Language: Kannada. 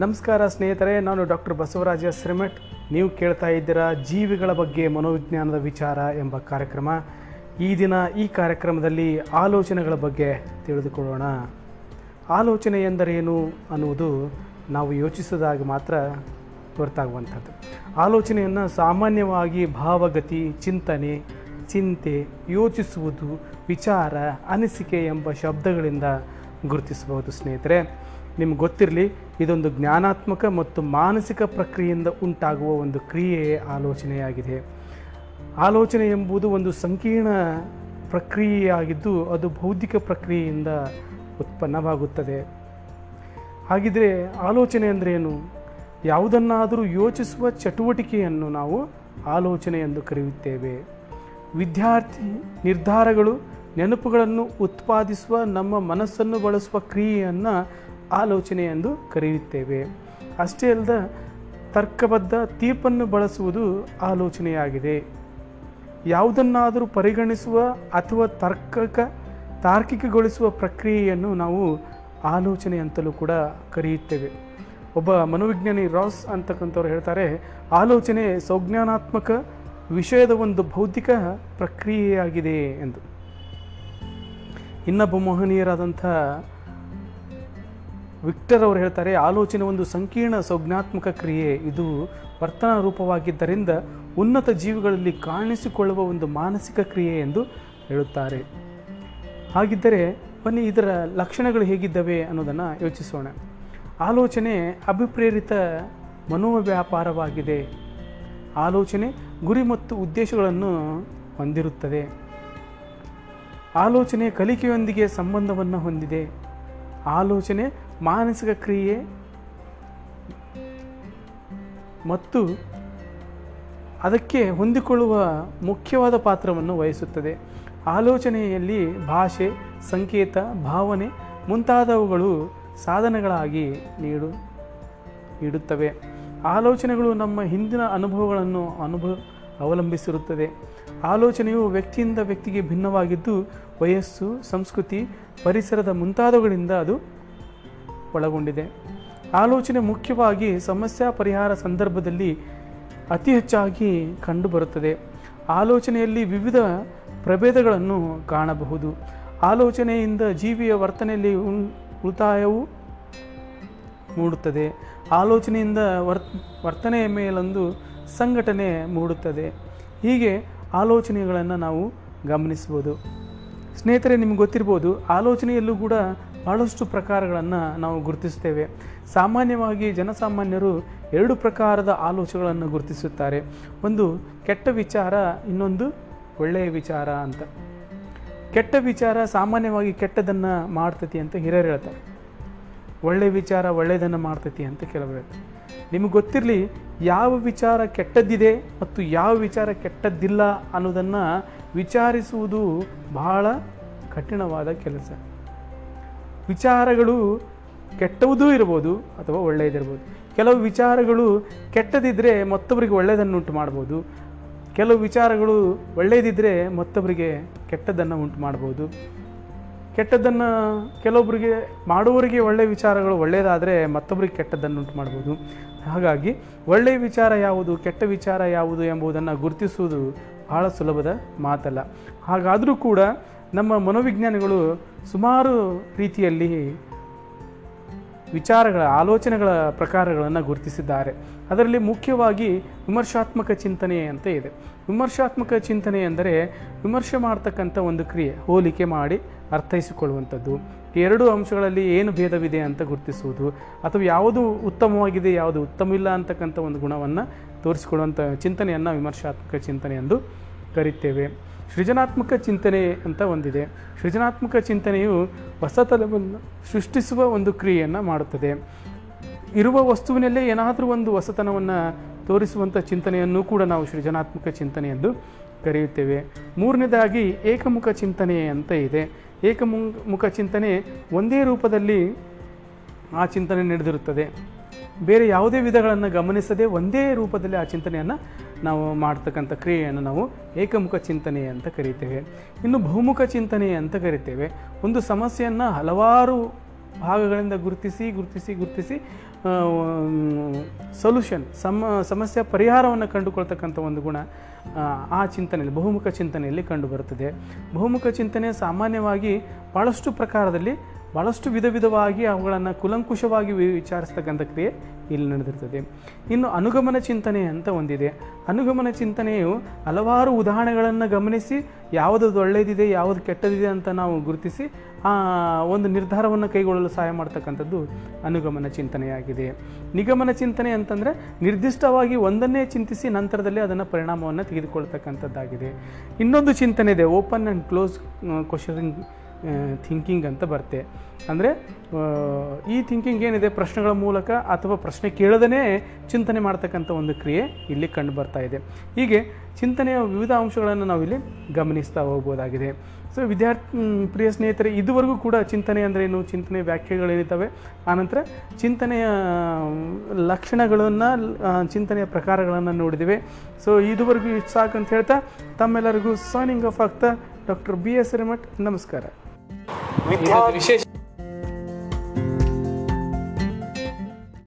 ನಮಸ್ಕಾರ ಸ್ನೇಹಿತರೆ, ನಾನು ಡಾಕ್ಟರ್ ಬಸವರಾಜ ಸಿರಿಮಠ್. ನೀವು ಕೇಳ್ತಾ ಇದ್ದೀರಾ ಜೀವಿಗಳ ಬಗ್ಗೆ ಮನೋವಿಜ್ಞಾನದ ವಿಚಾರ ಎಂಬ ಕಾರ್ಯಕ್ರಮ. ಈ ದಿನ ಈ ಕಾರ್ಯಕ್ರಮದಲ್ಲಿ ಆಲೋಚನೆಗಳ ಬಗ್ಗೆ ತಿಳಿದುಕೊಳ್ಳೋಣ. ಆಲೋಚನೆ ಎಂದರೇನು ಅನ್ನುವುದು ನಾವು ಯೋಚಿಸಿದಾಗ ಮಾತ್ರ ಹೊರತಾಗುವಂಥದ್ದು. ಆಲೋಚನೆಯನ್ನು ಸಾಮಾನ್ಯವಾಗಿ ಭಾವಗತಿ, ಚಿಂತನೆ, ಚಿಂತೆ, ಯೋಚಿಸುವುದು, ವಿಚಾರ, ಅನಿಸಿಕೆ ಎಂಬ ಶಬ್ದಗಳಿಂದ ಗುರುತಿಸಬಹುದು ಸ್ನೇಹಿತರೆ. ನಿಮ್ಗೆ ಗೊತ್ತಿರಲಿ, ಇದೊಂದು ಜ್ಞಾನಾತ್ಮಕ ಮತ್ತು ಮಾನಸಿಕ ಪ್ರಕ್ರಿಯೆಯಿಂದ ಉಂಟಾಗುವ ಒಂದು ಕ್ರಿಯೆಯೇ ಆಲೋಚನೆಯಾಗಿದೆ. ಆಲೋಚನೆ ಎಂಬುದು ಒಂದು ಸಂಕೀರ್ಣ ಪ್ರಕ್ರಿಯೆಯಾಗಿದ್ದು, ಅದು ಬೌದ್ಧಿಕ ಪ್ರಕ್ರಿಯೆಯಿಂದ ಉತ್ಪನ್ನವಾಗುತ್ತದೆ. ಹಾಗಿದ್ರೆ ಆಲೋಚನೆ ಅಂದರೆ ಏನು ಯಾವುದನ್ನಾದರೂ ಯೋಚಿಸುವ ಚಟುವಟಿಕೆಯನ್ನು ನಾವು ಆಲೋಚನೆ ಎಂದು ಕರೆಯುತ್ತೇವೆ. ವಿದ್ಯಾರ್ಥಿ ನಿರ್ಧಾರಗಳು ನೆನಪುಗಳನ್ನು ಉತ್ಪಾದಿಸುವ, ನಮ್ಮ ಮನಸ್ಸನ್ನು ಬಳಸುವ ಕ್ರಿಯೆಯನ್ನು ಆಲೋಚನೆ ಎಂದು ಕರೆಯುತ್ತೇವೆ. ಅಷ್ಟೇ ಅಲ್ಲದ ತರ್ಕಬದ್ಧ ತೀರ್ಪನ್ನು ಬಳಸುವುದು ಆಲೋಚನೆಯಾಗಿದೆ. ಯಾವುದನ್ನಾದರೂ ಪರಿಗಣಿಸುವ ಅಥವಾ ತರ್ಕಕ, ತಾರ್ಕಿಕಗೊಳಿಸುವ ಪ್ರಕ್ರಿಯೆಯನ್ನು ನಾವು ಆಲೋಚನೆ ಅಂತಲೂ ಕೂಡ ಕರೆಯುತ್ತೇವೆ. ಒಬ್ಬ ಮನೋವಿಜ್ಞಾನಿ ರಾಸ್ ಅಂತಕ್ಕಂಥವ್ರು ಹೇಳ್ತಾರೆ, ಆಲೋಚನೆ ಸಂಜ್ಞಾನಾತ್ಮಕ ವಿಷಯದ ಒಂದು ಬೌದ್ಧಿಕ ಪ್ರಕ್ರಿಯೆಯಾಗಿದೆ ಎಂದು. ಇನ್ನೊಬ್ಬ ಮಹನೀಯರಾದಂಥ ವಿಕ್ಟರ್ ಅವರು ಹೇಳ್ತಾರೆ, ಆಲೋಚನೆ ಒಂದು ಸಂಕೀರ್ಣ ಸಂಜ್ಞಾತ್ಮಕ ಕ್ರಿಯೆ. ಇದು ವರ್ತನಾ ರೂಪವಾಗಿದ್ದರಿಂದ ಉನ್ನತ ಜೀವಿಗಳಲ್ಲಿ ಕಾಣಿಸಿಕೊಳ್ಳುವ ಒಂದು ಮಾನಸಿಕ ಕ್ರಿಯೆ ಎಂದು ಹೇಳುತ್ತಾರೆ. ಹಾಗಿದ್ದರೆ, ಬನ್ನಿ ಇದರ ಲಕ್ಷಣಗಳು ಹೇಗಿದ್ದಾವೆ ಅನ್ನೋದನ್ನು ಯೋಚಿಸೋಣ. ಆಲೋಚನೆ ಅಭಿಪ್ರೇರಿತ ಮನೋವ್ಯಾಪಾರವಾಗಿದೆ. ಆಲೋಚನೆ ಗುರಿ ಮತ್ತು ಉದ್ದೇಶಗಳನ್ನು ಹೊಂದಿರುತ್ತದೆ. ಆಲೋಚನೆ ಕಲಿಕೆಯೊಂದಿಗೆ ಸಂಬಂಧವನ್ನು ಹೊಂದಿದೆ. ಆಲೋಚನೆ ಮಾನಸಿಕ ಕ್ರಿಯೆ ಮತ್ತು ಅದಕ್ಕೆ ಹೊಂದಿಕೊಳ್ಳುವ ಮುಖ್ಯವಾದ ಪಾತ್ರವನ್ನು ವಹಿಸುತ್ತದೆ. ಆಲೋಚನೆಯಲ್ಲಿ ಭಾಷೆ, ಸಂಕೇತ, ಭಾವನೆ ಮುಂತಾದವುಗಳು ಸಾಧನಗಳಾಗಿ ನೀಡು, ನೀಡುತ್ತವೆ. ಆಲೋಚನೆಗಳು ನಮ್ಮ ಹಿಂದಿನ ಅನುಭವಗಳನ್ನು ಅನುಭವ ಅವಲಂಬಿಸಿರುತ್ತದೆ. ಆಲೋಚನೆಯು ವ್ಯಕ್ತಿಯಿಂದ ವ್ಯಕ್ತಿಗೆ ಭಿನ್ನವಾಗಿದ್ದು, ವಯಸ್ಸು, ಸಂಸ್ಕೃತಿ, ಪರಿಸರದ ಮುಂತಾದವುಗಳಿಂದ ಅದು ಒಳಗೊಂಡಿದೆ. ಆಲೋಚನೆ ಮುಖ್ಯವಾಗಿ ಸಮಸ್ಯೆ ಪರಿಹಾರ ಸಂದರ್ಭದಲ್ಲಿ ಅತಿ ಹೆಚ್ಚಾಗಿ ಕಂಡುಬರುತ್ತದೆ. ಆಲೋಚನೆಯಲ್ಲಿ ವಿವಿಧ ಪ್ರಭೇದಗಳನ್ನು ಕಾಣಬಹುದು. ಆಲೋಚನೆಯಿಂದ ಜೀವಿಯ ವರ್ತನೆಯಲ್ಲಿ ಉಳಿತಾಯವು ಮೂಡುತ್ತದೆ. ಆಲೋಚನೆಯಿಂದ ವರ್, ವರ್ತನೆಯ ಮೇಲೊಂದು ಸಂಘಟನೆ ಮೂಡುತ್ತದೆ. ಹೀಗೆ ಆಲೋಚನೆಗಳನ್ನು ನಾವು ಗಮನಿಸ್ಬೋದು ಸ್ನೇಹಿತರೆ, ನಿಮ್ಗೆ ಗೊತ್ತಿರ್ಬೋದು, ಆಲೋಚನೆಯಲ್ಲೂ ಕೂಡ ಭಾಳಷ್ಟು ಪ್ರಕಾರಗಳನ್ನು ನಾವು ಗುರುತಿಸ್ತೇವೆ. ಸಾಮಾನ್ಯವಾಗಿ ಜನಸಾಮಾನ್ಯರು ಎರಡು ಪ್ರಕಾರದ ಆಲೋಚನೆಗಳನ್ನು ಗುರುತಿಸುತ್ತಾರೆ. ಒಂದು, ಕೆಟ್ಟ ವಿಚಾರ, ಇನ್ನೊಂದು, ಒಳ್ಳೆಯ ವಿಚಾರ ಅಂತ. ಕೆಟ್ಟ ವಿಚಾರ ಸಾಮಾನ್ಯವಾಗಿ ಕೆಟ್ಟದನ್ನು ಮಾಡ್ತತಿ ಅಂತ ಹಿರಿಯರು ಹೇಳ್ತಾರೆ. ಒಳ್ಳೆಯ ವಿಚಾರ ಒಳ್ಳೆಯದನ್ನು ಮಾಡ್ತತಿ ಅಂತ ಕೆಲವರು ಹೇಳ್ತಾರೆ. ನಿಮಗೆ ಗೊತ್ತಿರಲಿ, ಯಾವ ವಿಚಾರ ಕೆಟ್ಟದ್ದಿದೆ ಮತ್ತು ಯಾವ ವಿಚಾರ ಕೆಟ್ಟದ್ದಿಲ್ಲ ಅನ್ನೋದನ್ನು ವಿಚಾರಿಸುವುದು ಬಹಳ ಕಠಿಣವಾದ ಕೆಲಸ. ವಿಚಾರಗಳು ಕೆಟ್ಟವುದೂ ಇರ್ಬೋದು ಅಥವಾ ಒಳ್ಳೆಯದಿರ್ಬೋದು. ಕೆಲವು ವಿಚಾರಗಳು ಕೆಟ್ಟದಿದ್ದರೆ ಮತ್ತೊಬ್ಬರಿಗೆ ಒಳ್ಳೆಯದನ್ನು ಉಂಟು ಮಾಡ್ಬೋದು. ಕೆಲವು ವಿಚಾರಗಳು ಒಳ್ಳೆಯದಿದ್ದರೆ ಮತ್ತೊಬ್ಬರಿಗೆ ಕೆಟ್ಟದ್ದನ್ನು ಉಂಟು ಮಾಡ್ಬೋದು. ಕೆಟ್ಟದ್ದನ್ನು ಕೆಲವೊಬ್ಬರಿಗೆ ಮಾಡುವವರಿಗೆ ಒಳ್ಳೆಯ ವಿಚಾರಗಳು ಒಳ್ಳೆಯದಾದರೆ ಮತ್ತೊಬ್ಬರಿಗೆ ಕೆಟ್ಟದ್ದನ್ನು ಉಂಟು ಮಾಡ್ಬೋದು. ಹಾಗಾಗಿ ಒಳ್ಳೆಯ ವಿಚಾರ ಯಾವುದು, ಕೆಟ್ಟ ವಿಚಾರ ಯಾವುದು ಎಂಬುದನ್ನು ಗುರುತಿಸುವುದು ಬಹಳ ಸುಲಭದ ಮಾತಲ್ಲ. ಹಾಗಾದರೂ ಕೂಡ ನಮ್ಮ ಮನೋವಿಜ್ಞಾನಿಗಳು ಸುಮಾರು ರೀತಿಯಲ್ಲಿ ವಿಚಾರಗಳ, ಆಲೋಚನೆಗಳ ಪ್ರಕಾರಗಳನ್ನು ಗುರುತಿಸಿದ್ದಾರೆ. ಅದರಲ್ಲಿ ಮುಖ್ಯವಾಗಿ ವಿಮರ್ಶಾತ್ಮಕ ಚಿಂತನೆ ಅಂತ ಇದೆ. ವಿಮರ್ಶಾತ್ಮಕ ಚಿಂತನೆ ಅಂದರೆ ವಿಮರ್ಶೆ ಮಾಡ್ತಕ್ಕಂಥ ಒಂದು ಕ್ರಿಯೆ, ಹೋಲಿಕೆ ಮಾಡಿ ಅರ್ಥೈಸಿಕೊಳ್ಳುವಂಥದ್ದು. ಎರಡು ಅಂಶಗಳಲ್ಲಿ ಏನು ಭೇದವಿದೆ ಅಂತ ಗುರುತಿಸುವುದು, ಅಥವಾ ಯಾವುದು ಉತ್ತಮವಾಗಿದೆ, ಯಾವುದು ಉತ್ತಮ ಇಲ್ಲ ಅಂತಕ್ಕಂಥ ಒಂದು ಗುಣವನ್ನು ತೋರಿಸಿಕೊಳ್ಳುವಂಥ ಚಿಂತನೆಯನ್ನು ವಿಮರ್ಶಾತ್ಮಕ ಚಿಂತನೆ ಎಂದು ಕರಿತೇವೆ. ಸೃಜನಾತ್ಮಕ ಚಿಂತನೆ ಅಂತ ಒಂದಿದೆ. ಸೃಜನಾತ್ಮಕ ಚಿಂತನೆಯು ಹೊಸತನವನ್ನು ಸೃಷ್ಟಿಸುವ ಒಂದು ಕ್ರಿಯೆಯನ್ನು ಮಾಡುತ್ತದೆ. ಇರುವ ವಸ್ತುವಿನಲ್ಲೇ ಏನಾದರೂ ಒಂದು ಹೊಸತನವನ್ನು ತೋರಿಸುವಂಥ ಚಿಂತನೆಯನ್ನು ಕೂಡ ನಾವು ಸೃಜನಾತ್ಮಕ ಚಿಂತನೆ ಎಂದು ಕರೆಯುತ್ತೇವೆ. ಮೂರನೇದಾಗಿ ಏಕಮುಖ ಚಿಂತನೆ ಅಂತ ಇದೆ. ಏಕಮುಖ ಮುಖ ಚಿಂತನೆ ಒಂದೇ ರೂಪದಲ್ಲಿ ಆ ಚಿಂತನೆ ನಡೆದಿರುತ್ತದೆ. ಬೇರೆ ಯಾವುದೇ ವಿಧಗಳನ್ನು ಗಮನಿಸದೆ ಒಂದೇ ರೂಪದಲ್ಲಿ ಆ ಚಿಂತನೆಯನ್ನು ನಾವು ಮಾಡ್ತಕ್ಕಂಥ ಕ್ರಿಯೆಯನ್ನು ನಾವು ಏಕಮುಖ ಚಿಂತನೆ ಅಂತ ಕರೀತೇವೆ. ಇನ್ನು ಬಹುಮುಖ ಚಿಂತನೆ ಅಂತ ಕರಿತೇವೆ. ಒಂದು ಸಮಸ್ಯೆಯನ್ನು ಹಲವಾರು ಭಾಗಗಳಿಂದ ಗುರುತಿಸಿ ಗುರುತಿಸಿ ಗುರುತಿಸಿ ಸೊಲ್ಯೂಷನ್ ಸಮ ಸಮಸ್ಯೆ ಪರಿಹಾರವನ್ನು ಕಂಡುಕೊಳ್ತಕ್ಕಂಥ ಒಂದು ಗುಣ ಆ, ಚಿಂತನೆಯಲ್ಲಿ ಬಹುಮುಖ ಚಿಂತನೆಯಲ್ಲಿ ಕಂಡುಬರುತ್ತದೆ. ಬಹುಮುಖ ಚಿಂತನೆ ಸಾಮಾನ್ಯವಾಗಿ ಭಾಳಷ್ಟು ಪ್ರಕಾರದಲ್ಲಿ ಭಾಳಷ್ಟು ವಿಧ ವಿಧವಾಗಿ ಅವುಗಳನ್ನು ಕುಲಂಕುಷವಾಗಿ ವಿಚಾರಿಸ್ತಕ್ಕಂಥ ಕ್ರಿಯೆ ಇಲ್ಲಿ ನಡೆದಿರ್ತದೆ. ಇನ್ನು ಅನುಗಮನ ಚಿಂತನೆ ಅಂತ ಒಂದಿದೆ. ಅನುಗಮನ ಚಿಂತನೆಯು ಹಲವಾರು ಉದಾಹರಣೆಗಳನ್ನು ಗಮನಿಸಿ ಯಾವುದು ಒಳ್ಳೆಯದಿದೆ ಯಾವುದು ಕೆಟ್ಟದಿದೆ ಅಂತ ನಾವು ಗುರುತಿಸಿ ಒಂದು ನಿರ್ಧಾರವನ್ನು ಕೈಗೊಳ್ಳಲು ಸಹಾಯ ಮಾಡ್ತಕ್ಕಂಥದ್ದು ಅನುಗಮನ ಚಿಂತನೆಯಾಗಿದೆ. ನಿಗಮನ ಚಿಂತನೆ ಅಂತಂದರೆ ನಿರ್ದಿಷ್ಟವಾಗಿ ಒಂದನ್ನೇ ಚಿಂತಿಸಿ ನಂತರದಲ್ಲಿ ಅದನ್ನು ಪರಿಣಾಮವನ್ನು ತೆಗೆದುಕೊಳ್ತಕ್ಕಂಥದ್ದಾಗಿದೆ. ಇನ್ನೊಂದು ಚಿಂತನೆ ಇದೆ open and close questioning thinking ಅಂತ ಬರುತ್ತೆ ಅಂದರೆ ಈ ಥಿಂಕಿಂಗ್ ಏನಿದೆ, ಪ್ರಶ್ನೆಗಳ ಮೂಲಕ ಅಥವಾ ಪ್ರಶ್ನೆ ಕೇಳದೇ ಚಿಂತನೆ ಮಾಡ್ತಕ್ಕಂಥ ಒಂದು ಕ್ರಿಯೆ ಇಲ್ಲಿ ಕಂಡು ಬರ್ತಾ ಇದೆ. ಹೀಗೆ ಚಿಂತನೆಯ ವಿವಿಧ ಅಂಶಗಳನ್ನು ನಾವಿಲ್ಲಿ ಗಮನಿಸ್ತಾ ಹೋಗ್ಬೋದಾಗಿದೆ. ಸೊ ವಿದ್ಯಾರ್ಥಿ ಪ್ರಿಯ ಸ್ನೇಹಿತರೆ, ಇದುವರೆಗೂ ಕೂಡ ಚಿಂತನೆ ಅಂದರೆ ಏನು? ಚಿಂತನೆ ವ್ಯಾಖ್ಯೆಗಳೇನಿದ್ದಾವೆ ಆನಂತರ ಚಿಂತನೆಯ, ಲಕ್ಷಣಗಳನ್ನು ಚಿಂತನೆಯ ಪ್ರಕಾರಗಳನ್ನು ನೋಡಿದ್ದೇವೆ. ಸೊ ಇದುವರೆಗೂ ಇಷ್ಟು ಸಾಕು ಅಂತ ಹೇಳ್ತಾ ತಮ್ಮೆಲ್ಲರಿಗೂ ಸೈನಿಂಗ್ ಆಫ್ ಆಗ್ತಾ ಡಾಕ್ಟರ್ ಬಿ ಎಸ್ ರೇಮಠ್ ನಮಸ್ಕಾರ. 你好，谢谢。